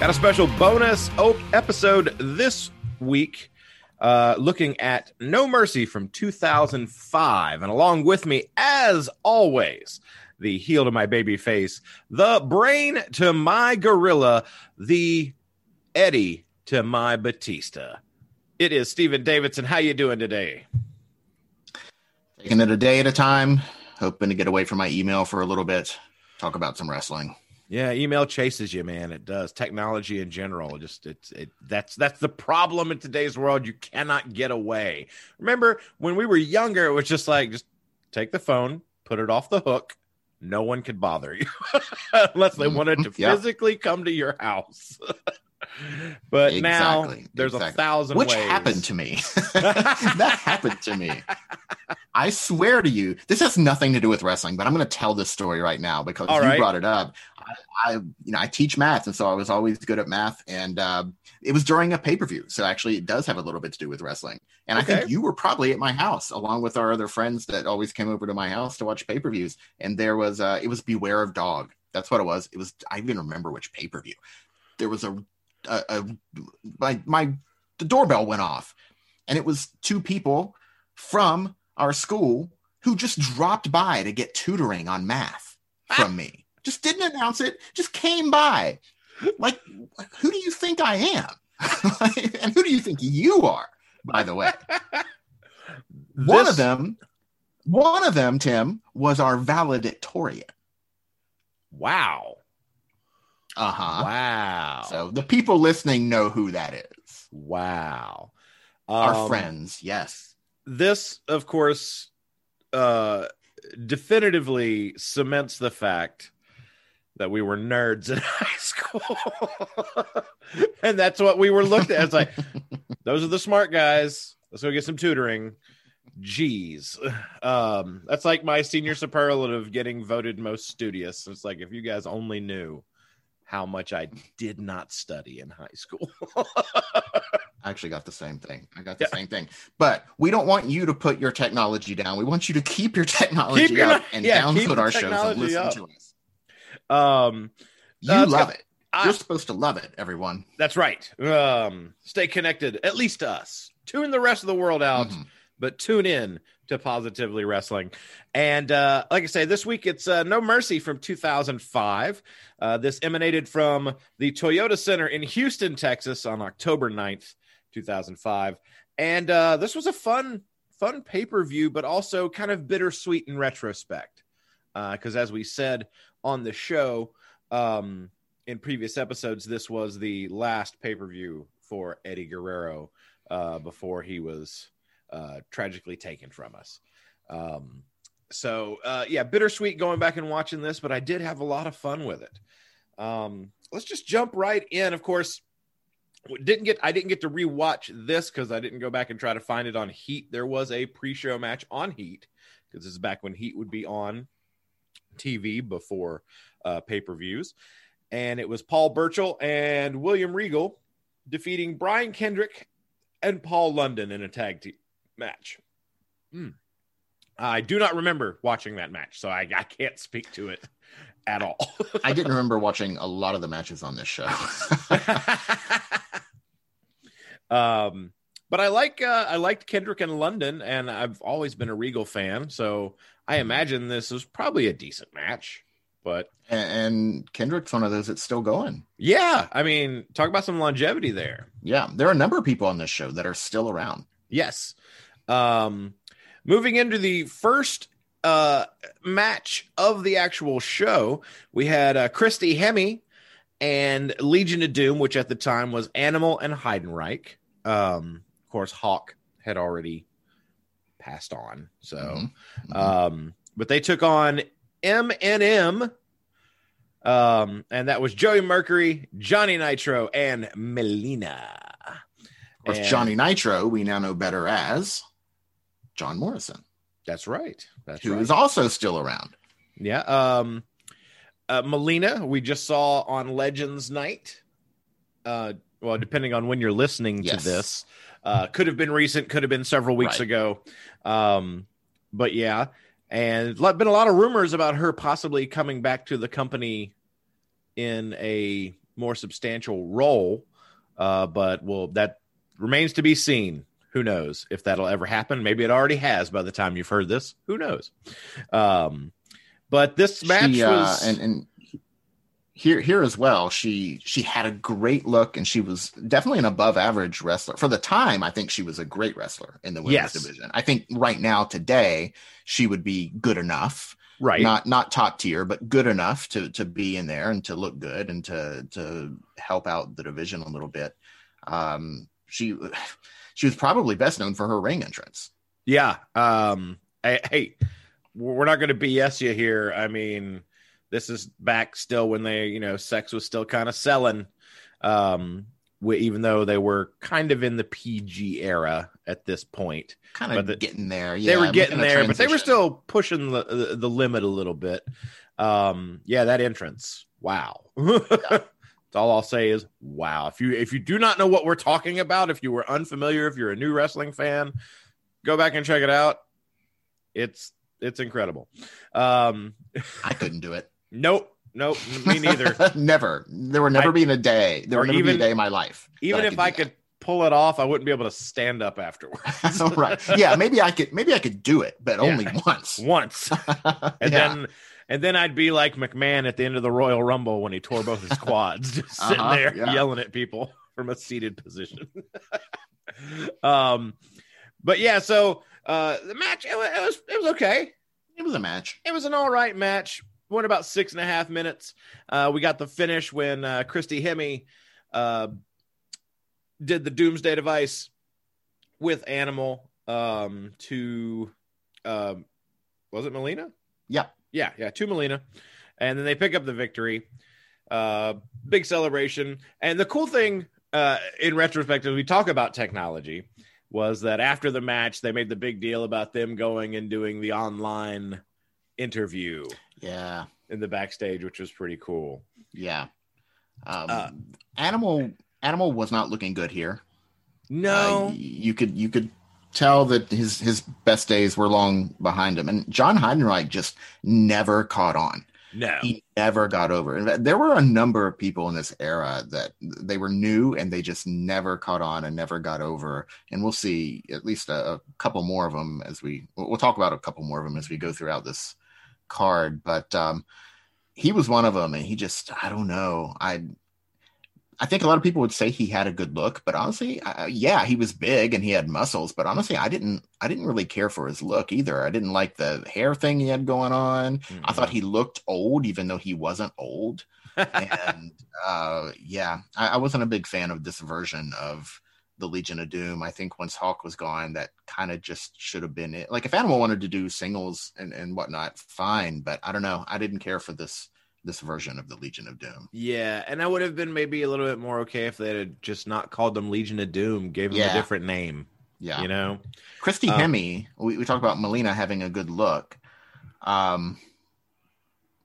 Got a special bonus episode this week uh, looking at No Mercy from 2005. And along with me, as always, the heel to my baby face, the brain to my gorilla, the Eddie to my Batista. It is Steven Davidson. How you doing today? Taking it a day at a time, hoping to get away from my email for a little bit, talk about some wrestling. Yeah, email chases you, man. It does. Technology in general, just it's it. That's that's the problem in today's world. You cannot get away. Remember when we were younger, it was just like just take the phone, put it off the hook. No one could bother you unless they mm-hmm. wanted to Yeah. physically come to your house. but now Exactly, there's a thousand Which ways. happened to me. that happened to me. I swear to you, this has nothing to do with wrestling, but I'm going to tell this story right now because All you right. brought it up. I, I, you know, I teach math, and so I was always good at math, and uh, it was during a pay per view, so actually, it does have a little bit to do with wrestling. And I think you were probably at my house along with our other friends that always came over to my house to watch pay per views, and there was uh, it was Beware of Dog. That's what it was. It was. I even remember which pay per view. There was a, a, a my my the doorbell went off, and it was two people from our school who just dropped by to get tutoring on math from me. Just didn't announce it, just came by. Like, who do you think I am? and who do you think you are, by the way? One of them, one of them, Tim, was our valedictorian. Wow. Uh huh. Wow. So the people listening know who that is. wow. Our Um, friends, yes. this of course uh definitively cements the fact that we were nerds in high school and that's what we were looked at it's like those are the smart guys let's go get some tutoring jeez um that's like my senior superlative getting voted most studious it's like if you guys only knew how much i did not study in high school I actually got the same thing. I got the Yeah. same thing. But we don't want you to put your technology down. We want you to keep your technology Keep your- up and yeah, download our shows and listen up. to us. um You Uh, love it. I- You're supposed to love it, everyone. That's right. Um, stay connected, at least to us. Tune the rest of the world out, Mhm. but tune in to Positively Wrestling. And uh, like I say, this week it's uh, No Mercy from 2005. Uh, this emanated from the Toyota Center in Houston, Texas on October 9th, 2005. And uh, this was a fun, fun pay per view, but also kind of bittersweet in retrospect. Because as we said on the show, um, in previous episodes, this was the last pay per view for Eddie Guerrero uh, before he was uh, tragically taken from us. Um, so, uh, yeah, bittersweet going back and watching this, but I did have a lot of fun with it. Um, let's just jump right in. Of course, didn't get I didn't get to rewatch this because I didn't go back and try to find it on Heat. There was a pre-show match on Heat because this is back when Heat would be on TV before uh, pay-per-views and it was Paul Burchill and William Regal defeating Brian Kendrick and Paul London in a tag team match. Hmm. I do not remember watching that match, so I, I can't speak to it at all. I didn't remember watching a lot of the matches on this show. um, but I like uh, I liked Kendrick and London, and I've always been a Regal fan, so I imagine this was probably a decent match. But and, and Kendrick's one of those that's still going. yeah, I mean, talk about some longevity there. Yeah, there are a number of people on this show that are still around. Yes. Um, moving into the first uh, match of the actual show, we had uh, Christy Hemme and Legion of Doom, which at the time was Animal and Heidenreich. Um, of course, Hawk had already passed on, so Mhm. Mhm. um, but they took on MNM, um, and that was Joey Mercury, Johnny Nitro, and Melina. Of course, And- Johnny Nitro, we now know better as John Morrison, That's right. That's who right. is also still around. Yeah. Um, uh, Melina, we just saw on Legends Night. Uh, well, depending on when you're listening Yes. to this, uh, could have been recent, could have been several weeks Right. ago. Um, but yeah, and been a lot of rumors about her possibly coming back to the company in a more substantial role. Uh, but well, that remains to be seen. Who knows if that'll ever happen? Maybe it already has by the time you've heard this. Who knows? Um, but this match she, uh, was and and here here as well she she had a great look and she was definitely an above average wrestler for the time i think she was a great wrestler in the women's Yes. division i think right now today she would be good enough right. not not top tier but good enough to to be in there and to look good and to to help out the division a little bit um she she was probably best known for her ring entrance Yeah. Um, hey, hey, we're not going to BS you here. I mean, this is back still when they, you know, sex was still kind of selling. Um, we, even though they were kind of in the PG era at this point, kind of the- getting there Yeah, they were getting there, but they were still pushing the, the the limit a little bit. Um, yeah, that entrance, wow. That's all I'll say is wow. If you if you do not know what we're talking about, if you were unfamiliar, if you're a new wrestling fan, go back and check it out. It's it's incredible. Um, i couldn't do it nope, nope, me neither. never. There would never I- be a day. There would never be a day in my life. Even if do I could pull it off, I wouldn't be able to stand up afterwards. right. Yeah, maybe I could maybe I could do it, but Yeah. only once. Once. And Yeah. then and then I'd be like McMahon at the end of the Royal Rumble when he tore both his quads, just sitting Uh-huh, there yeah. yelling at people from a seated position. um, but yeah, so uh, the match it, wa- it was it was okay. it was a match. It was an all right match. Went about six and a half minutes. Uh, we got the finish when uh, Christy Hemme uh, did the Doomsday device with Animal um, to um, was it Melina? Yeah. Yeah, yeah, to Melina. And then they pick up the victory. Uh, big celebration. And the cool thing uh, in retrospect, as we talk about technology, was that after the match, they made the big deal about them going and doing the online interview Yeah. in the backstage, which was pretty cool. Yeah. Um, Uh, animal animal was not looking good here. No, Uh, you could you could tell that his his best days were long behind him, and John Heidenreich just never caught on. no. He never got over. And there were a number of people in this era that they were new and they just never caught on and never got over. And we'll see at least a, a couple more of them as we we'll talk about a couple more of them as we go throughout this card. But um, he was one of them, and he just I don't know I. I think a lot of people would say he had a good look, but honestly, uh, yeah, he was big and he had muscles. But honestly, I didn't, I didn't really care for his look either. I didn't like the hair thing he had going on. I thought he looked old, even though he wasn't old. and uh, yeah, I, I wasn't a big fan of this version of the Legion of Doom. I think once Hawk was gone, that kind of just should have been it. Like if Animal wanted to do singles and, and whatnot, fine. But I don't know. I didn't care for this this version of the Legion of Doom. Yeah, and I would have been maybe a little bit more okay if they had just not called them Legion of Doom, gave them Yeah. a different name. Yeah. You know, Christy Um, Hemme, we, we talked about Melina having a good look. Um,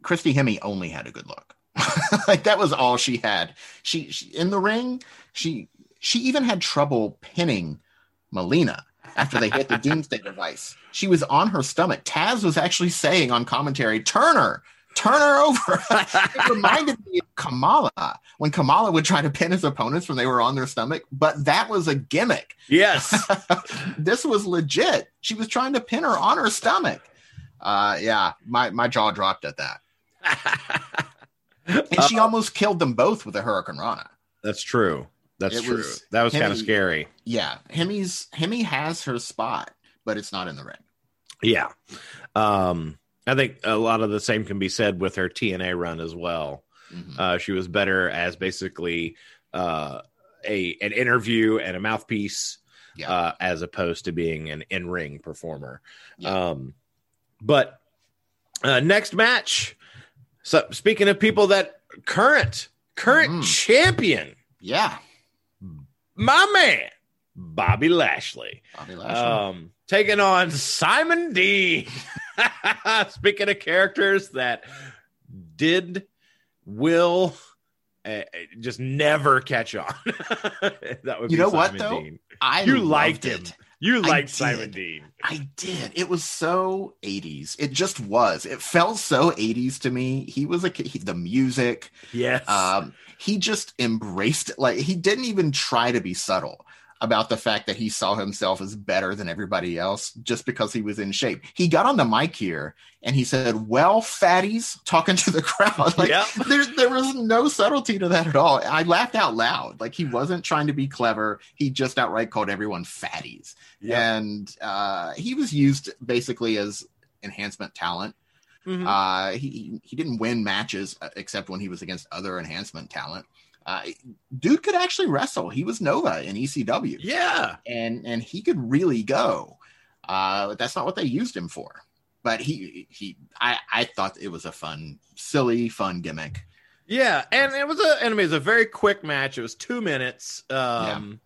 Christy Hemme only had a good look. like that was all she had. She, she in the ring, she she even had trouble pinning Melina after they hit the doomsday device. She was on her stomach. Taz was actually saying on commentary, "Turn her, turn her over." it reminded me of Kamala when Kamala would try to pin his opponents when they were on their stomach, but that was a gimmick yes, this was legit. She was trying to pin her on her stomach. Uh, yeah, my my jaw dropped at that, and Uh, she almost killed them both with a Hurricanrana. that's true. That's It true. was that was kind of scary. Yeah, Hemme's Hemi has her spot, but it's not in the ring. Yeah. Um, I think a lot of the same can be said with her TNA run as well. Mhm. Uh, she was better as basically uh, a an interview and a mouthpiece, Yeah. uh, as opposed to being an in ring performer. Yeah. Um, but uh, next match. So speaking of people that current current Mhm. champion, yeah, my man Bobby Lashley. Bobby Lashley. Um, taking on Simon Dean. Speaking of characters that did, will, uh, just never catch on. that would You know what, though? Dean. I You loved liked it. You liked. Simon Dean. I did. It was so 80s. It just was. It felt so 80s to me. He was he, the music. Yes. Um, he just embraced it. Like he didn't even try to be subtle about the fact that he saw himself as better than everybody else just because he was in shape. He got on the mic here and he said, "Well, fatties," talking to the crowd. Like Yep. there, there was no subtlety to that at all. I laughed out loud. Like he wasn't trying to be clever. He just outright called everyone fatties Yeah. and uh, he was used basically as enhancement talent. Mhm. Uh, he he didn't win matches uh, except when he was against other enhancement talent. Uh, dude could actually wrestle. He was Nova in ECW, yeah. and and he could really go. Uh, but that's not what they used him for. But he he I I thought it was a fun, silly, fun gimmick. Yeah, and it was a and it was a very quick match. It was two minutes. Um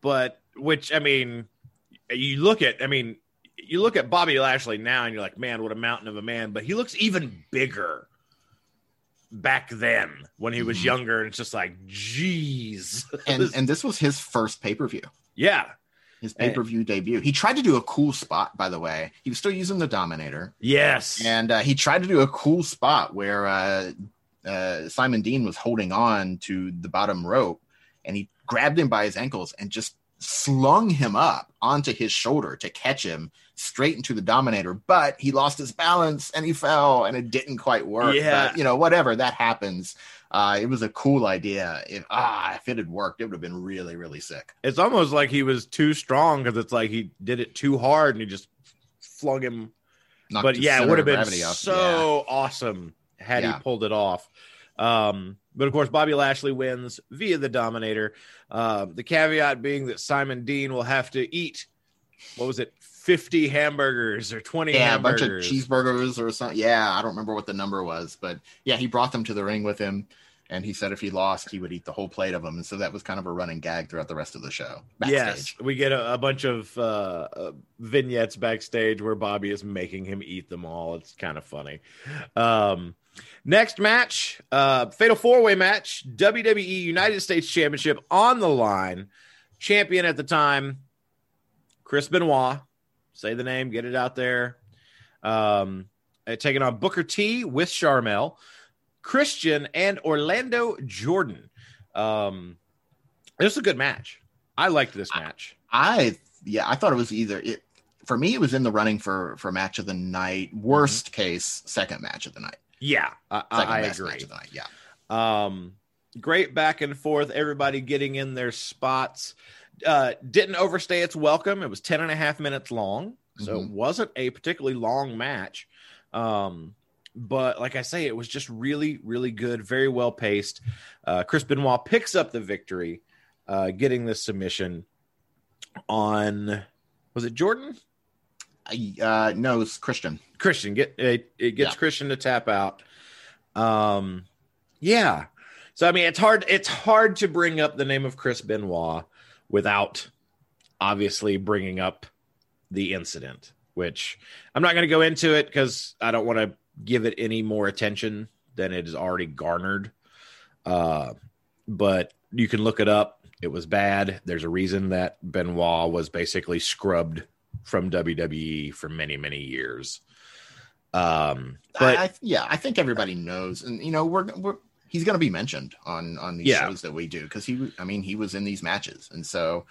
but which I mean you look at I mean you look at Bobby Lashley now and you're like, man, what a mountain of a man, but he looks even bigger back then when he was Mhm. younger, and it's just like, geez. And and this was his first pay per view. yeah. His pay per view debut. He tried to do a cool spot, by the way. He was still using the Dominator. Yes. and uh, he tried to do a cool spot where uh, uh, Simon Dean was holding on to the bottom rope, and he grabbed him by his ankles and just slung him up onto his shoulder to catch him straight into the Dominator. But he lost his balance and he fell, and it didn't quite work. Yeah. But, you know, whatever that happens. Uh, it was a cool idea. If ah, if it had worked, it would have been really, really sick. it's almost like he was too strong because it's like he did it too hard and he just flung him Knocked but yeah, it would have been so awesome had Yeah. he pulled it off. Um, but of course, Bobby Lashley wins via the Dominator. Um, the caveat being that Simon Dean will have to eat what was it, fifty hamburgers or twenty yeah, a bunch of cheeseburgers or something. Yeah, I don't remember what the number was, but yeah, he brought them to the ring with him, and he said if he lost, he would eat the whole plate of them, and so that was kind of a running gag throughout the rest of the show. Backstage. Yes, we get a, a bunch of uh, uh, vignettes backstage where Bobby is making him eat them all. It's kind of funny. Um, next match, uh, fatal four way match, WWE United States Championship on the line. Champion at the time, Chris Benoit. Say the name, get it out there. Um, uh, taking on Booker T with Sharmell, Christian, and Orlando Jordan. Um, this is a good match. I liked this match. I yeah, I thought it was either it for me. It was in the running for for match of the night. Worst case, second match of the night. Yeah, I, I agree. match of the night. Yeah, Um, great back and forth. Everybody getting in their spots. Uh, didn't overstay its welcome. It was 10 and a half minutes long. So it Mhm. wasn't a particularly long match. Um, but like I say, it was just really, really good, very well paced. Uh, Chris Benoit picks up the victory, uh, getting the submission on, was it Jordan? Uh, no, it's Christian. Christian get it, it gets Yeah. Christian to tap out. Um yeah. So I mean it's hard it's hard to bring up the name of Chris Benoit without obviously bringing up the incident, which I'm not going to go into it cuz I don't want to give it any more attention than it is already garnered. Uh but you can look it up. It was bad. There's a reason that Benoit was basically scrubbed from WWE for many, many years. Um, but I, I, yeah, I think everybody knows, and you know, we're we're he's going to be mentioned on on these Yeah. shows that we do because he, I mean, he was in these matches, and so,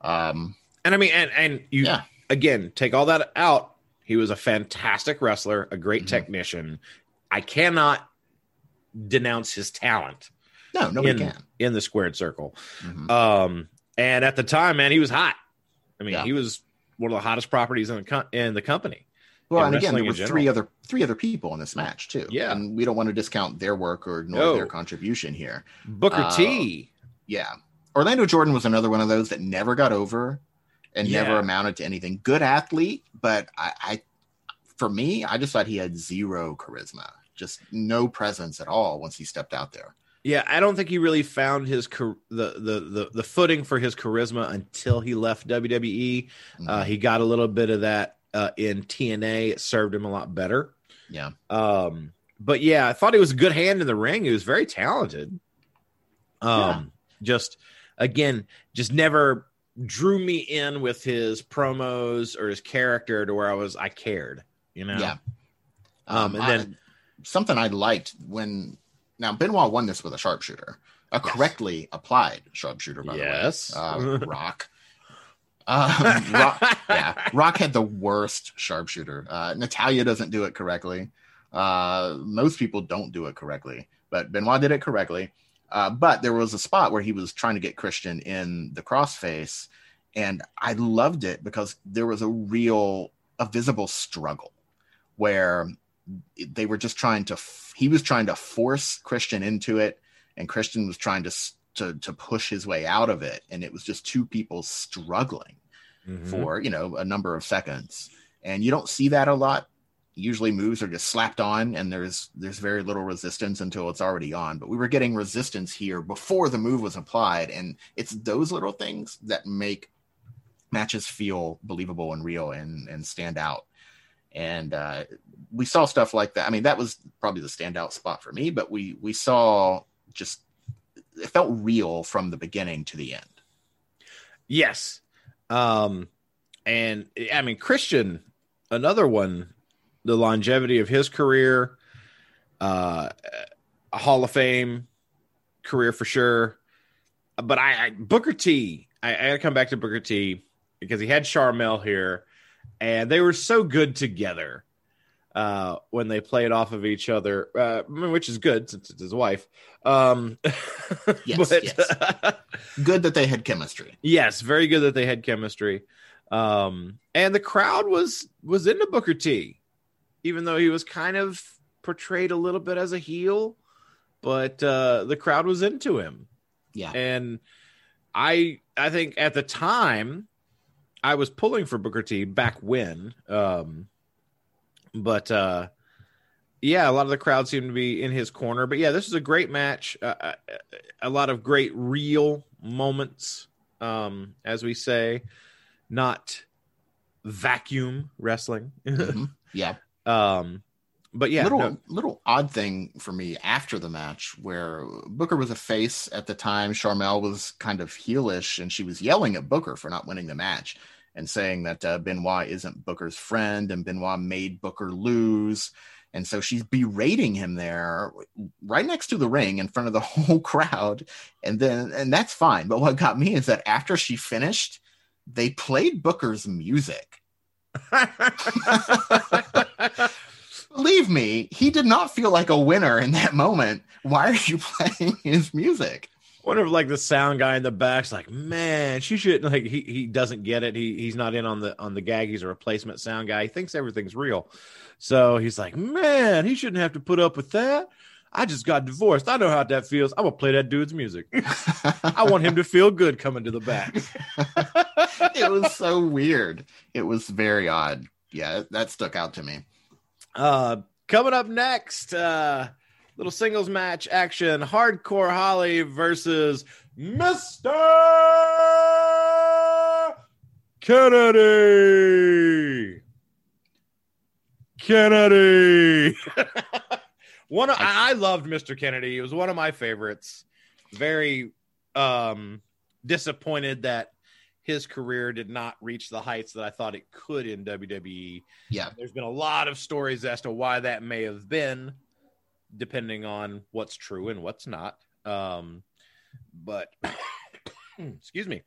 um, and I mean, and and you yeah, again take all that out. He was a fantastic wrestler, a great Mhm. technician. I cannot denounce his talent no, nobody in can. in the squared circle. Mhm. Um, and at the time, man, he was hot. I mean, Yeah. he was one of the hottest properties in the co- in the company. Well, and again, there were three other three other people in this match too. Yeah. and we don't want to discount their work or nor No. their contribution here. Booker Uh, T. Yeah, Orlando Jordan was another one of those that never got over and Yeah. never amounted to anything. Good athlete, but I, I, for me, I just thought he had zero charisma, just no presence at all once he stepped out there. Yeah, I don't think he really found his the, the the the footing for his charisma until he left WWE. Mm-hmm. Uh, he got a little bit of that uh, in TNA. It served him a lot better. yeah. Um, but yeah, I thought he was a good hand in the ring. He was very talented. Um, Yeah. just again, just never drew me in with his promos or his character to where I was I cared. You know. Yeah. Um, and I- then something I liked when now Benoit won this with a sharpshooter, a Yes. correctly applied sharpshooter. By Yes. the way, uh, Rock. Um, Rock, yeah, Rock had the worst sharpshooter. Uh, Natalya doesn't do it correctly. Uh, most people don't do it correctly, but Benoit did it correctly. Uh, but there was a spot where he was trying to get Christian in the crossface, and I loved it because there was a real, a visible struggle where they were just trying to. f- He was trying to force Christian into it, and Christian was trying to s- to to push his way out of it, and it was just two people struggling Mhm. for you know a number of seconds. And you don't see that a lot. Usually moves are just slapped on and there's there's very little resistance until it's already on. But we were getting resistance here before the move was applied. And it's those little things that make matches feel believable and real and and stand out. And uh we saw stuff like that. I mean that was probably the standout spot for me but we we saw just it felt real from the beginning to the end Yes. Um and I mean Christian another one the longevity of his career uh Hall of Fame career for sure. But I, I Booker T, I, I got to come back to Booker T because he had Sharmell here and they were so good together. Uh, when they played off of each other, uh, which is good since it's his wife. Um, Yes, but, yes. good that they had chemistry Yes, very good that they had chemistry. Um, and the crowd was was into Booker T, even though he was kind of portrayed a little bit as a heel, but uh, the crowd was into him. yeah And I I think at the time I was pulling for Booker T back when. Um, but uh, yeah, a lot of the crowd seemed to be in his corner. But yeah, this is a great match. Uh, uh, a lot of great real moments, um, as we say, not vacuum wrestling. Mhm. yeah um, but yeah, little no- little odd thing for me after the match where Booker was a face at the time. Sharmell was kind of heelish, and she was yelling at Booker for not winning the match and saying that uh, Benoit isn't Booker's friend, and Benoit made Booker lose. And so she's berating him there, right next to the ring, in front of the whole crowd. And then, and that's fine. But what got me is that after she finished, they played Booker's music. Believe me, he did not feel like a winner in that moment. Why are you playing his music? Wonder if like the sound guy in the back's like, man, she shouldn't like he he doesn't get it. He he's not in on the on the gag. He's a replacement sound guy. He thinks everything's real. So he's like, man, he shouldn't have to put up with that. I just got divorced. I know how that feels. I'm gonna play that dude's music. I want him to feel good coming to the back. it was so weird. It was very odd. Yeah, that stuck out to me. Uh, coming up next, uh, little singles match action: Hardcore Holly versus Mister Kennedy. Kennedy. one of, I, I loved Mr. Kennedy. He was one of my favorites. Very um disappointed that his career did not reach the heights that I thought it could in WWE. Yeah, There's been a lot of stories as to why that may have been, depending on what's true and what's not. Um, but excuse me.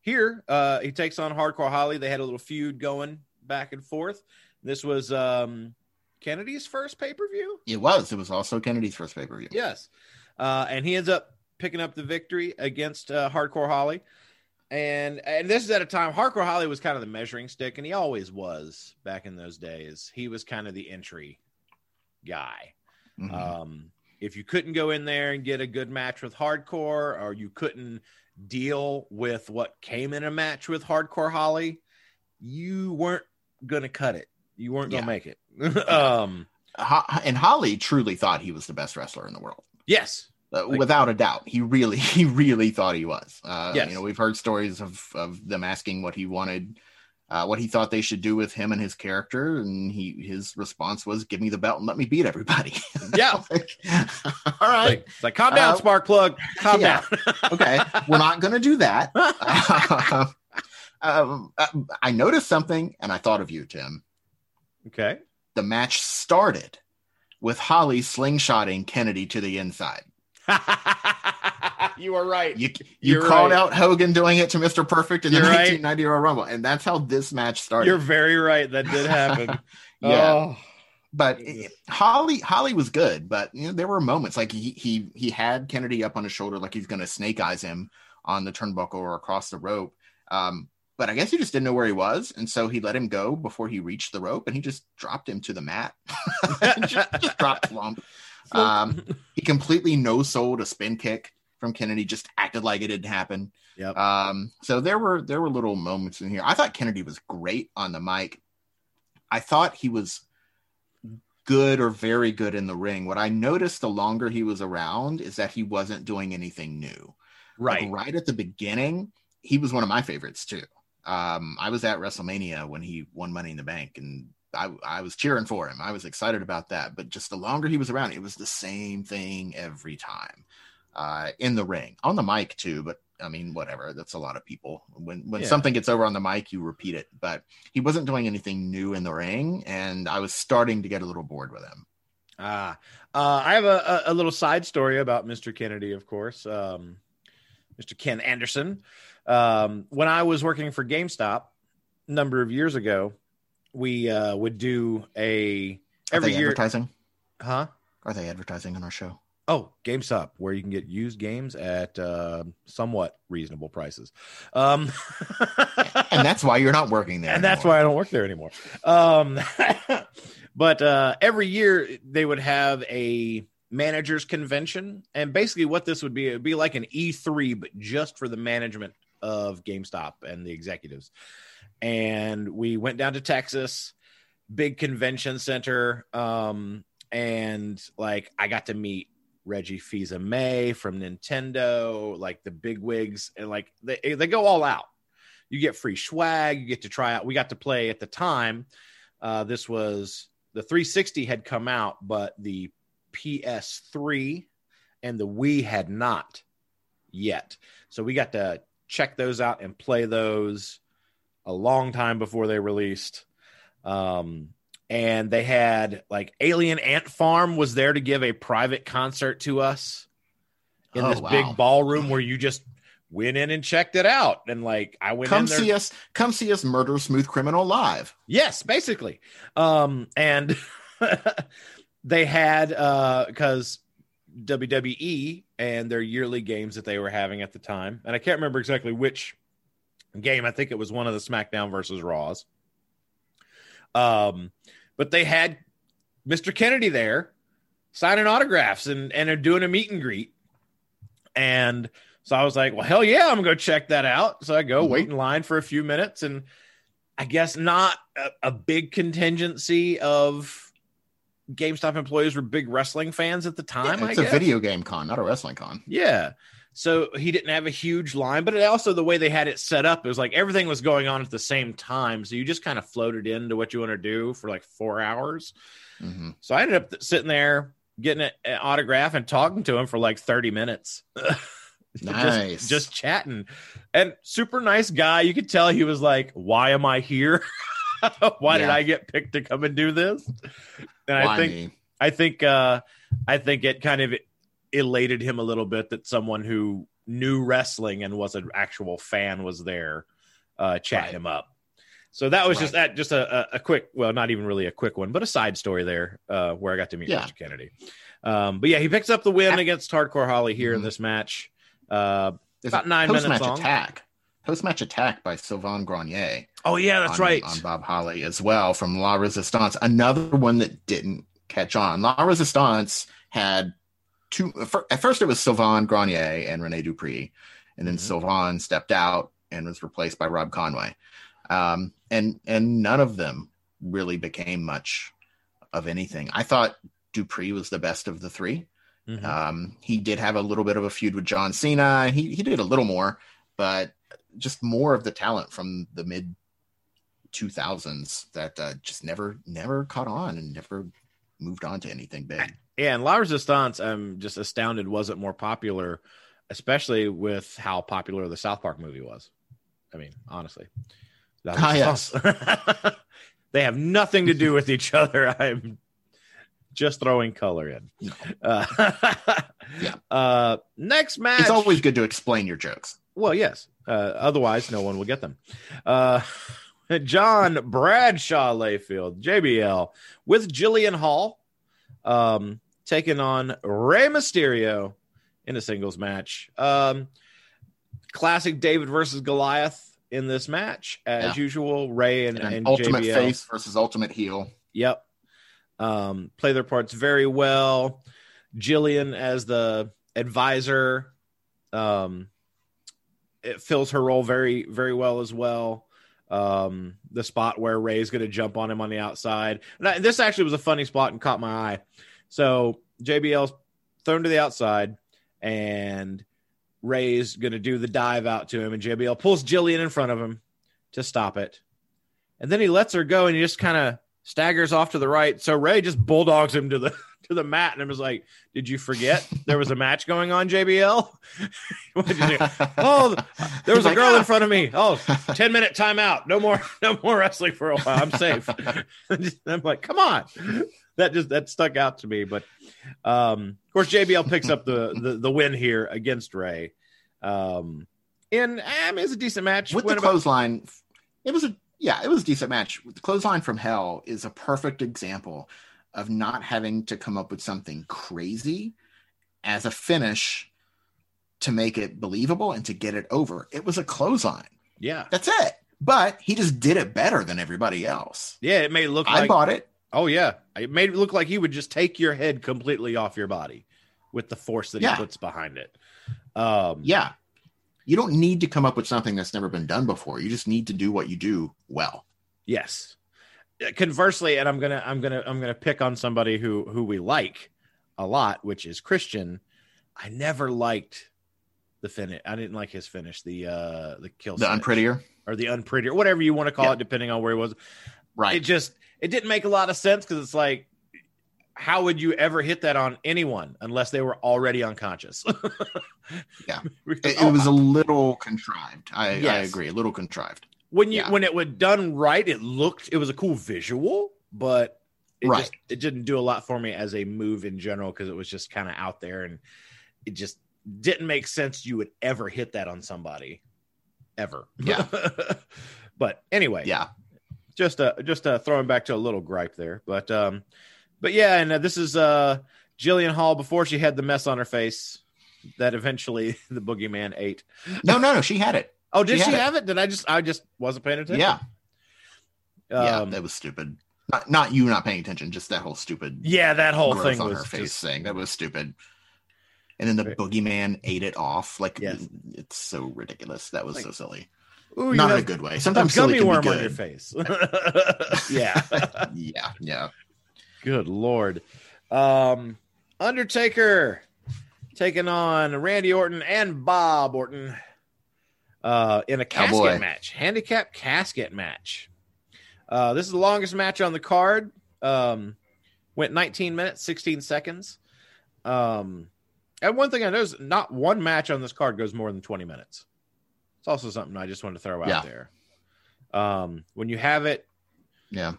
Here, uh, he takes on Hardcore Holly. They had a little feud going back and forth. This was um, Kennedy's first pay per view. it was. It was also Kennedy's first pay per view. Yes. Uh, and he ends up picking up the victory against uh, Hardcore Holly. And and this is at a time Hardcore Holly was kind of the measuring stick, and he always was back in those days. He was kind of the entry guy. Mhm. Um, if you couldn't go in there and get a good match with Hardcore, or you couldn't deal with what came in a match with Hardcore Holly, you weren't gonna cut it. You weren't gonna Yeah. make it. um, and Holly truly thought he was the best wrestler in the world. yes, Uh, Like- without a doubt, he really, he really thought he was. Uh, Yes. You know, we've heard stories of of them asking what he wanted, uh, what he thought they should do with him and his character, and he his response was, "Give me the belt and let me beat everybody." Yeah. Like, all right, Like, it's like, calm down, Uh, spark plug. Calm yeah. down. okay, we're not going to do that. um, uh, I noticed something, and I thought of you, Tim. okay. The match started with Holly slingshotting Kennedy to the inside. you are right. You you You're called right. out Hogan doing it to Mr. Perfect in the You're right. 1990 Royal Rumble, and that's how this match started. You're very right. That did happen. yeah, Oh. but it- Holly Holly was good, but you know there were moments like he he he had Kennedy up on his shoulder like he's going to snake eyes him on the turnbuckle or across the rope. Um, but I guess he just didn't know where he was, and so he let him go before he reached the rope, and he just dropped him to the mat. just, just dropped plump. Um, he completely no sold a spin kick from Kennedy, just acted like it didn't happen. Yep. Um, so there were there were little moments in here. I thought Kennedy was great on the mic. I thought he was good or very good in the ring. What I noticed the longer he was around is that he wasn't doing anything new. Like, right. right at the beginning, he was one of my favorites too. Um, I was at WrestleMania when he won Money in the Bank, and I, I was cheering for him. I was excited about that. But just the longer he was around, it was the same thing every time. Uh, in the ring, on the mic too. But I mean, whatever. That's a lot of people. When when Yeah. something gets over on the mic, you repeat it. But he wasn't doing anything new in the ring, and I was starting to get a little bored with him. Ah, uh, I have a, a, a little side story about Mr. Kennedy, of course. Um, Mr. Ken Anderson. Um, when I was working for GameStop a number of years ago, we uh, would do a every year. advertising? Huh? Are they advertising on our show? Oh, GameStop, where you can get used games at uh, somewhat reasonable prices. Um, And that's why you're not working there. and that's why I don't work there anymore. Um, but uh, every year they would have a managers convention, and basically what this would be, it would be like an E3, but just for the management of GameStop and the executives. And we went down to Texas, big convention center, um, and like I got to meet Reggie Fils-Aimé from Nintendo, like the big wigs, and like they they go all out. You get free swag you get to try out. We got to play at the time uh, this was the 360 had come out but the ps3 and the wii had not yet. So we got to check those out and play those a long time before they released. Um, and they had like alien ant farm was there to give a private concert to us in Oh, this wow. big ballroom where you just went in and checked it out. And like i went come in there see us come see us murder smooth criminal live. Yes basically. Um and they had uh because wwe and their yearly games that they were having at the time. And i can't remember exactly which game i think it was one of the smackdown versus raws um but they had mr kennedy there signing autographs and and are doing a meet and greet and so I was like, well, hell yeah, I'm gonna go check that out. So I go Mhm. wait in line for a few minutes, and I guess not a, a big contingency of GameStop employees were big wrestling fans at the time. it's I a video game con not a wrestling con Yeah. So he didn't have a huge line, but it also the way they had it set up, it was like everything was going on at the same time. So you just kind of floated into what you want to do for like four hours. hmm So I ended up sitting there getting an autograph and talking to him for like 30 minutes. Nice. just, just chatting. And super nice guy. You could tell he was like, Why am I here? Why did I get picked to come and do this? And I think me? I think uh I think it kind of elated him a little bit that someone who knew wrestling and was an actual fan was there uh chatting Right. him up. So that was just that just a, a, quick well not even really a quick one but a side story there uh where I got to meet Yeah. Kennedy. Um but yeah he picks up the win against Hardcore Holly here in Mhm. this match. Uh There's about nine minutes post-match long. attack post-match attack by sylvain grenier oh yeah that's on, right. on Bob Holly as well from La Resistance. Another one that didn't catch on. La Resistance had two. At first, it was Sylvain Grenier and Rene Dupree, and then Mhm. Sylvain stepped out and was replaced by Rob Conway. Um, and and none of them really became much of anything. I thought Dupree was the best of the three. Mhm. Um, he did have a little bit of a feud with John Cena. He he did a little more, but just more of the talent from the mid 2000s that uh, just never never caught on and never moved on to anything big. Yeah, and La Resistance, I'm just astounded wasn't more popular, especially with how popular the South Park movie was. I mean, honestly. Ah, yes. They have nothing to do with each other. I'm just throwing color in. No. Uh, Yeah. Uh, next match. It's always good to explain your jokes. Well, yes. Uh, otherwise, no one will get them. Uh, John Bradshaw Layfield, JBL, with Jillian Hall, um, taking on Rey Mysterio in a singles match. Um, classic David versus Goliath in this match, as Yeah. usual. Ray and, And, and ultimate JBL. face versus ultimate heel. Yep. Um, play their parts very well. Jillian as the advisor, um, it fills her role very, very well as well. Um, the spot where Ray's going to jump on him on the outside. And I- this actually was a funny spot and caught my eye. So JBL's thrown to the outside, and Ray's going to do the dive out to him, and JBL pulls Jillian in front of him to stop it. And then he lets her go, and he just kind of staggers off to the right. So Ray just bulldogs him to the to the mat, and I was like, "Did you forget there was a match going on, JBL? what did you do? Oh, there was a girl in "Ah." front of me. Oh, 10 minute timeout. No more, no more wrestling for a while. I'm safe. I'm like, come on. That just that stuck out to me. But um, of course, JBL picks up the the, the win here against Ray. Um, and I mean, it's a decent match. with the about- clothesline it was a yeah it was a decent match the clothesline from hell is a perfect example of not having to come up with something crazy as a finish to make it believable and to get it over it was a clothesline yeah, that's it but he just did it better than everybody else yeah. It may look i like bought it oh yeah, it made it look like he would just take your head completely off your body with the force that Yeah. he puts behind it. Um, yeah you don't need to come up with something that's never been done before you just need to do what you do well Yes. Uh, Conversely, and I'm gonna I'm gonna I'm gonna pick on somebody who who we like a lot, which is Christian. I never liked the finish. I didn't like his finish. The uh the kill the unprettier or the unprettier, whatever you want to call Yeah. it, depending on where he was. right It just it didn't make a lot of sense because it's like, how would you ever hit that on anyone unless they were already unconscious? Yeah. It, it was oh, a little contrived i, I agree a little contrived when you Yeah. when it was done right, it looked it was a cool visual, but it Right. just it didn't do a lot for me as a move in general because it was just kind of out there and it just didn't make sense you would ever hit that on somebody ever. Yeah. but anyway, yeah just uh just uh throwing back to a little gripe there. But um but yeah, and uh, this is uh Jillian Hall before she had the mess on her face that eventually the boogeyman ate. No, no, no. She had it. Oh, did She she, had it. have it? Did I just I just wasn't paying attention? Yeah, yeah. Um, That was stupid. Not, not you not paying attention. Just that whole stupid yeah, that whole thing on was her face just- thing. That was stupid. And then the Right. boogeyman ate it off. Like Yes. it's so ridiculous. That was Like, so silly. Ooh, Not in a good way. Sometimes gummy worm on your face. yeah. yeah, yeah. Good lord. Um, Undertaker taking on Randy Orton and Bob Orton uh, in a casket Cowboy. match, handicap casket match. Uh, this is the longest match on the card. Um, went 19 minutes, 16 seconds. Um, and one thing I noticed, not one match on this card goes more than 20 minutes. It's also something I just wanted to throw out Yeah. there. Um, when you have it Yeah.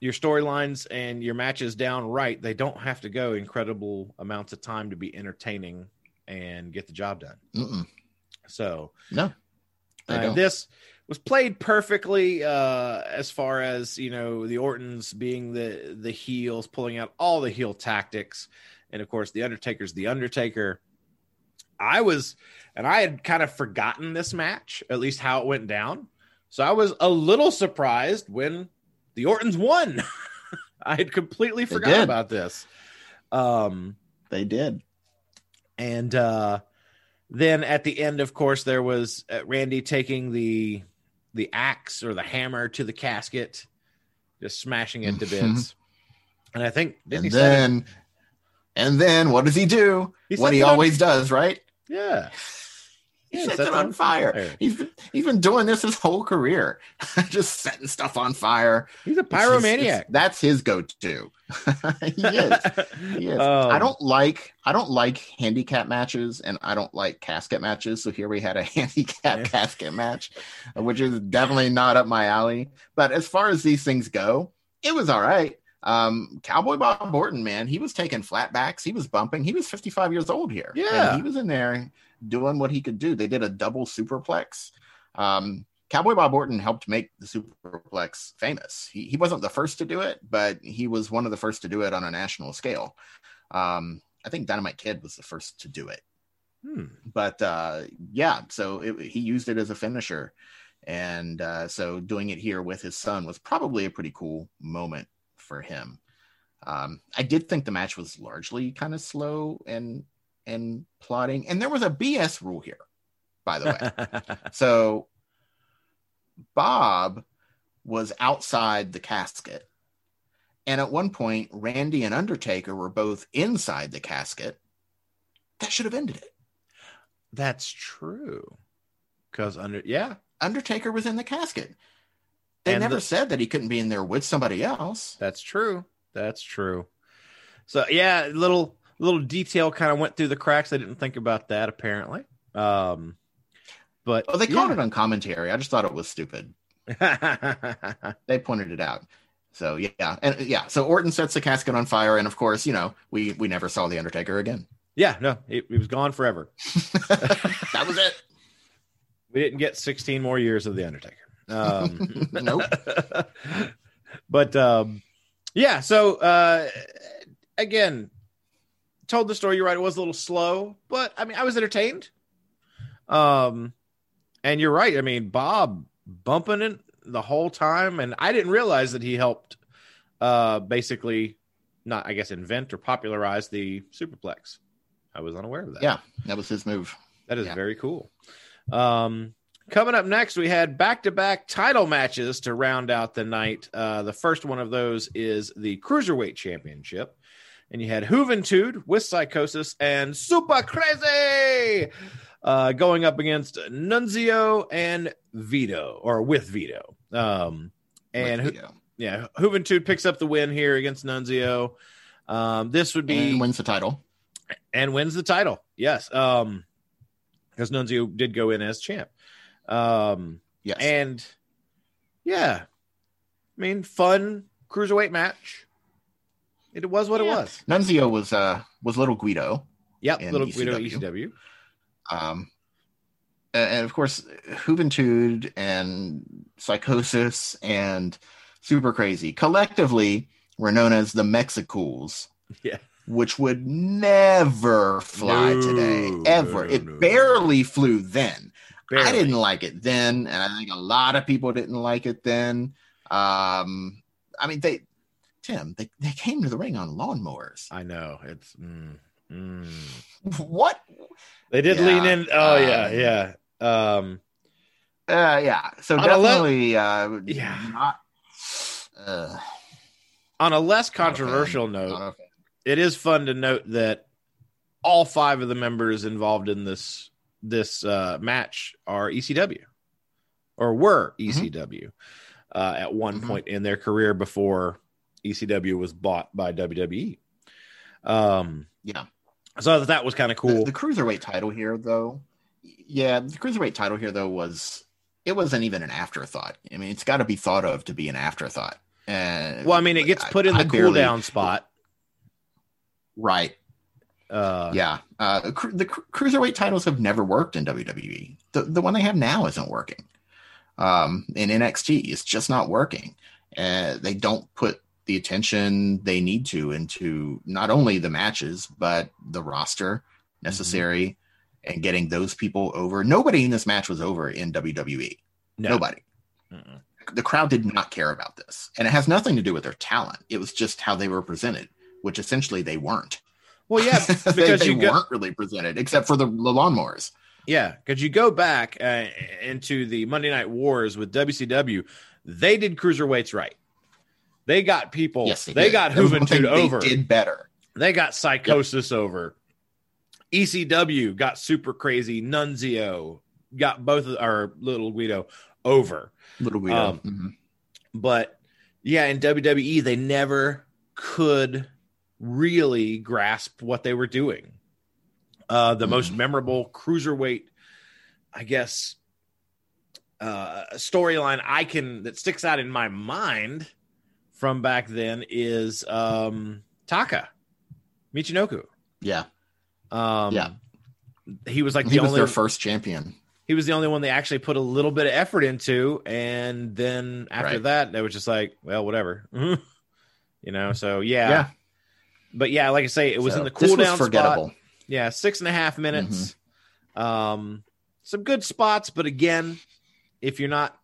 your storylines and your matches down right, they don't have to go incredible amounts of time to be entertaining and get the job done. Mm-mm. So No. Uh, this was played perfectly uh, as far as you know the Ortons being the the heels, pulling out all the heel tactics, and of course the Undertaker's the Undertaker. I was, and I had kind of forgotten this match, at least how it went down. So I was a little surprised when the Ortons won. I had completely forgotten about this. Um, They did. and uh, then at the end, of course, there was uh, Randy taking the the axe or the hammer to the casket, just smashing it to bits. And I think didn't and then And then what does he do? He what he it on- always does, right? Yeah. He Yeah, sets it on on fire. fire. He's been, he's been doing this his whole career, just setting stuff on fire. He's a It's pyromaniac. it's- that's his go-to. he is. He is. Um, I don't like I don't like handicap matches and I don't like casket matches. So here we had a handicap Yeah. casket match, which is definitely not up my alley. But as far as these things go, it was all right. Um, Cowboy Bob Orton, man, he was taking flatbacks, he was bumping, he was 55 years old here. Yeah. And he was in there doing what he could do. They did a double superplex. Um, Cowboy Bob Orton helped make the superplex famous. He, he wasn't the first to do it, but he was one of the first to do it on a national scale. Um, I think Dynamite Kid was the first to do it. Hmm. But uh, yeah, so it, he used it as a finisher. And uh, so doing it here with his son was probably a pretty cool moment for him. Um, I did think the match was largely kind of slow and and plotting, and there was a BS rule here, by the way. So Bob was outside the casket. And at one point, Randy and Undertaker were both inside the casket. That should have ended it. That's true. Because under yeah, Undertaker was in the casket. They And never the- said that he couldn't be in there with somebody else. that's true. That's true. So yeah, little little detail kind of went through the cracks. I didn't think about that apparently. Um, but Oh, they called it on commentary. I just thought it was stupid. They pointed it out. So yeah, and yeah, so Orton sets the casket on fire, and of course, you know, we we never saw the Undertaker again. yeah, no, it, it was gone forever. that was it. We didn't get 16 more years of the Undertaker. Um, Nope. but um, yeah, so uh, again, told the story. You're right; it was a little slow, but I mean, I was entertained. Um, and you're right. I mean, Bob bumping it the whole time, and I didn't realize that he helped, uh, basically, not I guess invent or popularize the superplex. I was unaware of that. Yeah, that was his move. That is Yeah. very cool. Um, coming up next, we had back to back title matches to round out the night. Uh, the first one of those is the Cruiserweight Championship. And you had Juventud with Psychosis and Super Crazy uh, going up against Nunzio and Vito, or with Vito. Um, and with Vito. yeah, Juventud picks up the win here against Nunzio. Um, this would be and wins the title. and wins the title. Yes. Um because Nunzio did go in as champ. Um Yes, and yeah. I mean fun cruiserweight match. It was what it was. Nunzio was uh was little Guido. Yep, little Guido ECW. ECW. Um, and of course, Juventud and Psychosis and Super Crazy collectively were known as the Mexicools. Yeah. Which would never fly No, today, ever. no, it no. barely flew then. I didn't like it then, and I think a lot of people didn't like it then. Um, I mean, they, Tim, they, they came to the ring on lawnmowers. I know. It's mm, mm. What? They did Yeah, lean in. Oh yeah, um, yeah. Um Uh, yeah. So a le- definitely, uh, Yeah. not. Uh, on a less controversial note, Not it is fun to note that all five of the members involved in this this uh, match are ECW or were ECW uh, at one Mhm. point in their career before ECW was bought by WWE. Um, Yeah. so I that was kind of cool. The, the cruiserweight title here, though, yeah, the cruiserweight title here, though, was it wasn't even an afterthought. I mean, it's got to be thought of to be an afterthought. Uh, well, I mean, it gets I- put in I the cool barely- down spot. right? Uh, yeah, uh, cru- the cru- cruiserweight titles have never worked in WWE. The the one they have now isn't working. Um, in NXT, it's just not working. Uh, they don't put the attention they need to into not only the matches but the roster necessary and getting those people over. Nobody in this match was over in WWE. no. Nobody. Mm-mm. The crowd did not care about this, and it has nothing to do with their talent. It was just how they were presented, which essentially they weren't. Well, yeah, They- because they, you go, weren't really presented, except for the, the lawnmowers. Yeah, because you go back uh, into the Monday Night Wars with WCW, they did cruiserweights right. They got people. Yes, they, did. got That was one thing Juventud they over. Did better. They got Psychosis over. ECW got super crazy. Nunzio got both of our little Guido over. Little Guido. Um, Mhm. But yeah, in WWE, they never could really grasp what they were doing. Uh, the most Mhm. memorable cruiserweight, I guess, uh, storyline I can that sticks out in my mind from back then is um, Taka Michinoku. Yeah. Um, Yeah. he was like he the was only their first champion. he was the only one they actually put a little bit of effort into and then after Right. that they was just like well whatever you know so yeah, Yeah. But yeah like i say it was So, in the this cool was down forgettable. spot yeah six and a half minutes Mm-hmm. um some good spots but again if you're not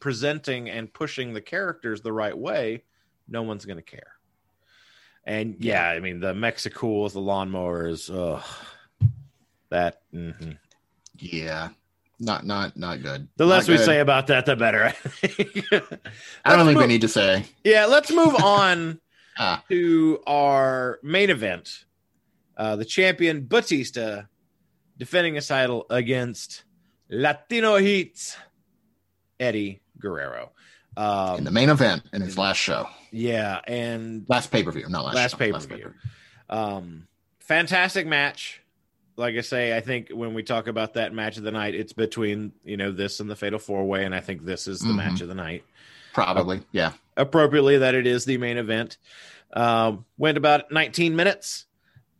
presenting and pushing the characters the right way no one's gonna care and yeah, i mean the mexicools the lawnmowers ugh, that mhm. Yeah. Not not not good. The less Not we good. say about that, the better. I think. I don't Let's think we need to say. Yeah, let's move on. To our main event. Uh, the champion Batista defending his title against Latino Heat's Eddie Guerrero. in Um, the main event in his last show, yeah, and last pay per view, not last, Last show, pay-per-view. pay-per-view. Um, fantastic match. Like I say, I think when we talk about that match of the night, it's between you know this and the Fatal Four Way, and I think this is the Mhm. match of the night. Probably, yeah. Appropriately, that it is the main event. Um, went about 19 minutes.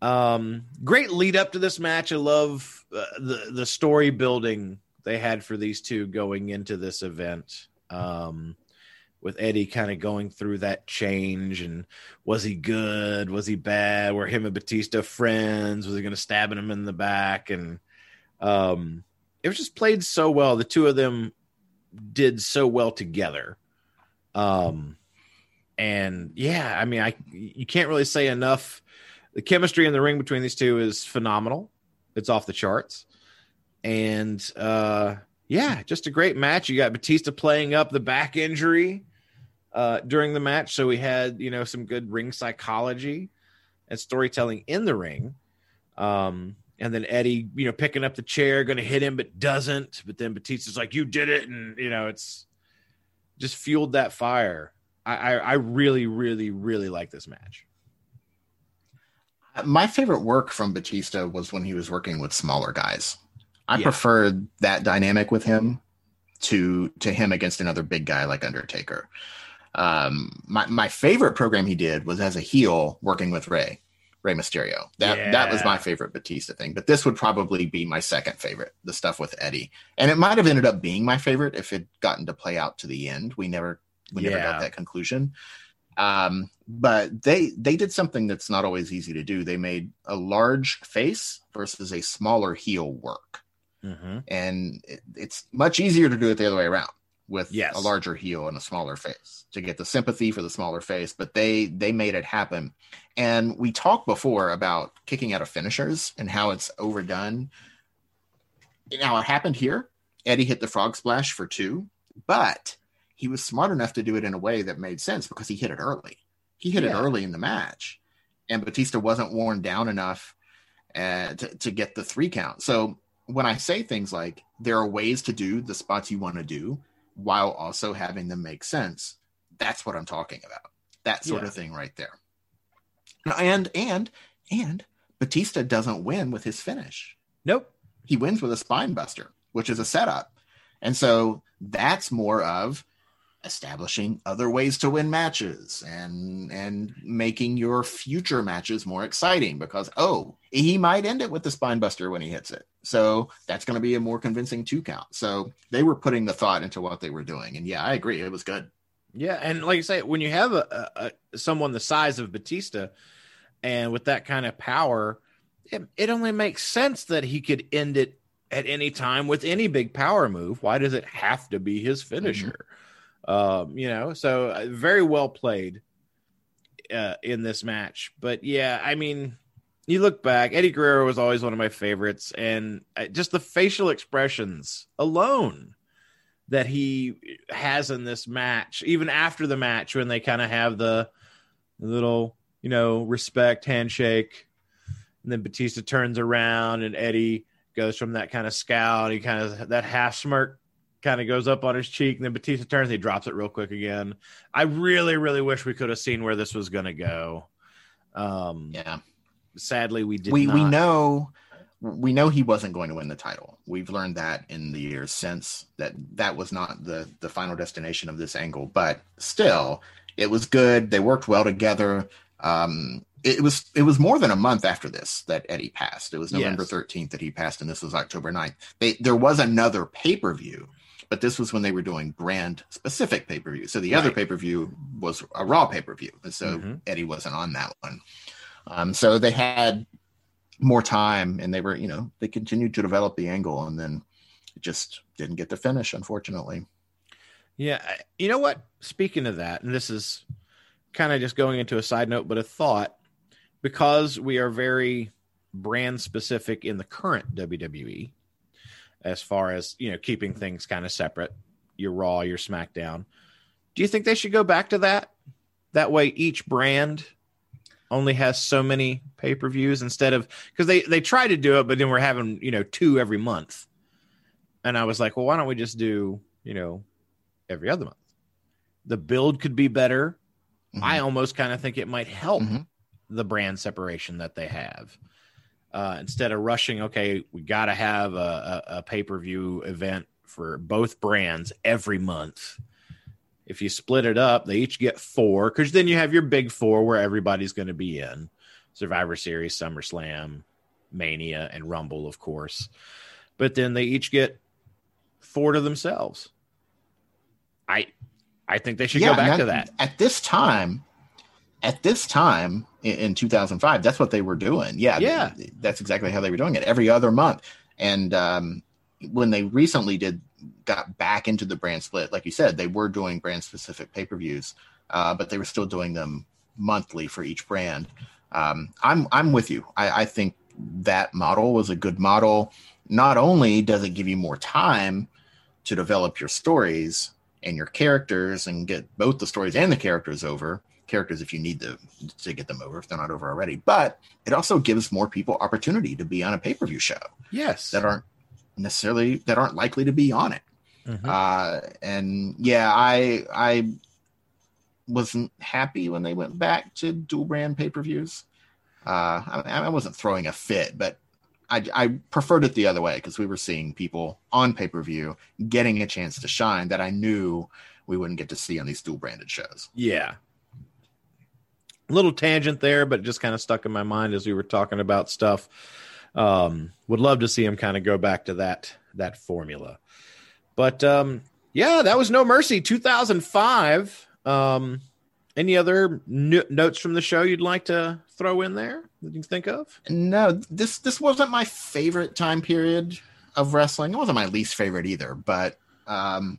Um, great lead up to this match. I love uh, the the story building they had for these two going into this event. Um, with Eddie kind of going through that change and was he good? Was he bad? Were him and Batista friends? Was he going to stab him in the back? And um, it was just played so well. The two of them did so well together. Um, and yeah, I mean, I you can't really say enough. The chemistry in the ring between these two is phenomenal. It's off the charts. And uh yeah, just a great match. You got Batista playing up the back injury uh during the match, so we had, you know, some good ring psychology and storytelling in the ring. Um and then Eddie, you know, picking up the chair, going to hit him, but doesn't. But then Batista's like, "You did it," and you know, it's just fueled that fire. I, I, I really, really, really like this match. My favorite work from Batista was when he was working with smaller guys. I Yeah. preferred that dynamic with him to to him against another big guy like Undertaker. Um, my my favorite program he did was as a heel working with Ray, Rey Mysterio. That that was my favorite Batista thing. But this would probably be my second favorite, the stuff with Eddie. And it might have ended up being my favorite if it gotten to play out to the end. We never we never got that conclusion. Um, but they they did something that's not always easy to do. They made a large face versus a smaller heel work, Mm-hmm. and it, it's much easier to do it the other way around with Yes. a larger heel and a smaller face to get the sympathy for the smaller face. But they they made it happen, and we talked before about kicking out of finishers and how it's overdone. Now it happened here. Eddie hit the frog splash for two, but he was smart enough to do it in a way that made sense because he hit it early. He hit it early in the match, and Batista wasn't worn down enough uh, to, to get the three count. So when I say things like there are ways to do the spots you want to do while also having them make sense, that's what I'm talking about. That sort Yeah. of thing right there. And and and Batista doesn't win with his finish Nope. he wins with a spine buster, which is a setup. And so that's more of establishing other ways to win matches and and making your future matches more exciting because oh, he might end it with the spine buster when he hits it. So that's going to be a more convincing two count. So they were putting the thought into what they were doing. And yeah, I agree. It was good. Yeah, and like you say, when you have a, a, someone the size of Batista, and with that kind of power, it, it only makes sense that he could end it at any time with any big power move. Why does it have to be his finisher? Mm-hmm. Um, you know, so uh, very well played uh, in this match. But yeah, I mean, you look back, Eddie Guerrero was always one of my favorites, and uh, just the facial expressions alone that he has in this match, even after the match when they kind of have the little you know, respect, handshake. And then Batista turns around and Eddie goes from that kind of scowl. He kind of that half smirk kind of goes up on his cheek. And then Batista turns, he drops it real quick again. I really, really wish we could have seen where this was going to go. Um, Yeah. sadly, we did we not. we know we know he wasn't going to win the title. We've learned that in the years since that that was not the the final destination of this angle, but still it was good. They worked well together. Um it was it was more than a month after this that Eddie passed. It was November Yes. 13th that he passed and this was October 9th. They there was another pay-per-view, but this was when they were doing brand specific pay-per-view. So the other Right. pay-per-view was a Raw pay-per-view. And so Mhm. Eddie wasn't on that one. Um, so they had more time and they were, you know, they continued to develop the angle and then it just didn't get to finish, unfortunately. Yeah, you know what? Speaking of that, and this is kind of just going into a side note, but a thought because we are very brand specific in the current WWE, as far as you know, keeping things kind of separate. Your Raw, your SmackDown. Do you think they should go back to that? That way, each brand only has so many pay per views instead of because they they try to do it, but then we're having you know two every month. And I was like, well, why don't we just do you know every other month? The build could be better. Mhm. I almost kind of think it might help Mhm. the brand separation that they have. Uh, instead of rushing, okay, we got to have a, a, a pay per view event for both brands every month. If you split it up, they each get four because then you have your big four where everybody's going to be in Survivor Series, SummerSlam, Mania, and Rumble, of course. But then they each get four to themselves. I I think they should go and back to that. At this time, at this time in, in 2005, that's what they were doing. Yeah. Yeah. that's exactly how they were doing it every other month. And um, when they recently did got back into the brand split, like you said, they were doing brand specific pay per views, uh, but they were still doing them monthly for each brand. Um, I'm I'm with you. I, I think that model was a good model. Not only does it give you more time to develop your stories and your characters and get both the stories and the characters over characters if you need to to get them over if they're not over already but it also gives more people opportunity to be on a pay-per-view show Yes. that aren't necessarily that aren't likely to be on it Mhm. uh and yeah i i wasn't happy when they went back to dual brand pay-per-views uh i, I wasn't throwing a fit but I, I preferred it the other way because we were seeing people on pay per view getting a chance to shine that I knew we wouldn't get to see on these dual branded shows. Yeah. Little tangent there, but just kind of stuck in my mind as we were talking about stuff. Um, would love to see him kind of go back to that that formula. But um, yeah, that was No Mercy 2005. Um, any other no- notes from the show you'd like to throw in there that you think of? No, this this wasn't my favorite time period of wrestling. It wasn't my least favorite either, but um,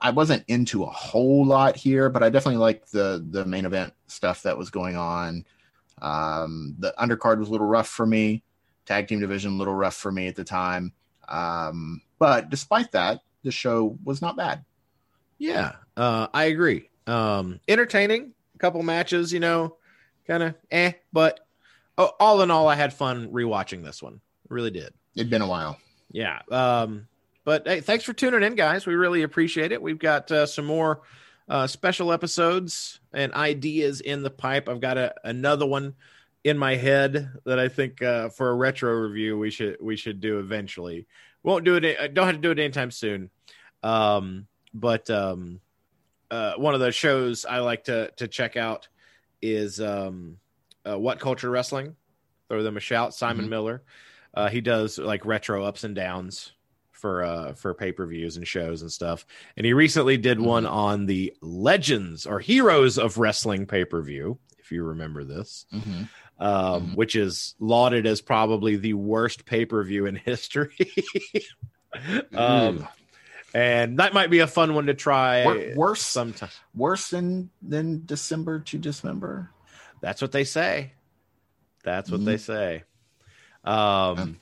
I wasn't into a whole lot here. But I definitely liked the the main event stuff that was going on. Um, the undercard was a little rough for me. Tag team division a little rough for me at the time. Um, but despite that, the show was not bad. Yeah, uh, I agree. Um, entertaining, a couple matches, you know, kind of eh, but oh, all in all, I had fun rewatching this one. Really did. It'd been a while. Yeah. Um, but hey, thanks for tuning in, guys. We really appreciate it. We've got uh, some more uh, special episodes and ideas in the pipe. I've got a, another one in my head that I think uh, for a retro review we should we should do eventually. Won't do it. uh, Don't have to do it anytime soon. Um, but um, uh, one of the shows I like to to check out is um, uh, What Culture Wrestling. Throw them a shout. Simon Mhm. Miller. Uh, he does like retro ups and downs for uh for pay per views and shows and stuff. And he recently did one on the Legends or Heroes of Wrestling pay per view. If you remember this, Mhm. um, Mhm. which is lauded as probably the worst pay per view in history. um, and that might be a fun one to try Wor- worse sometime. worse than than December to Dismember. That's what they say. That's what Mhm. they say. Um,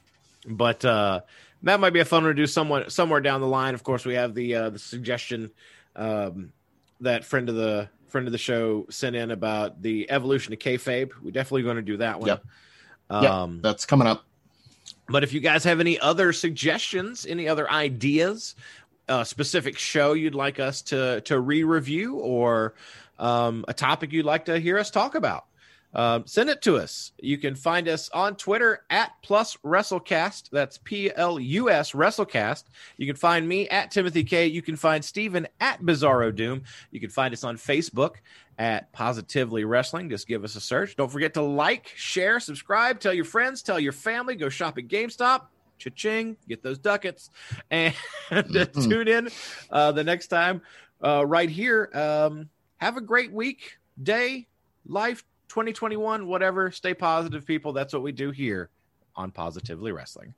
but uh, that might be a fun one to do somewhere somewhere down the line. Of course, we have the uh, the suggestion um, that friend of the friend of the show sent in about the evolution of kayfabe. We're definitely going to do that one. Yep. Um, Yep, that's coming up. But if you guys have any other suggestions, any other ideas, a specific show you'd like us to to re-review, or um, a topic you'd like to hear us talk about, um, send it to us. You can find us on Twitter at Plus WrestleCast. That's P L U S WrestleCast. You can find me at Timothy K. You can find Steven at Bizarro Doom. You can find us on Facebook at Positively Wrestling. Just give us a search. Don't forget to like, share, subscribe, tell your friends, tell your family, go shop at GameStop. Cha-ching, get those ducats, and Mhm. tune in uh, the next time uh, right here. Um, have a great week, day, life, 2021, whatever. Stay positive, people. That's what we do here on Positively Wrestling.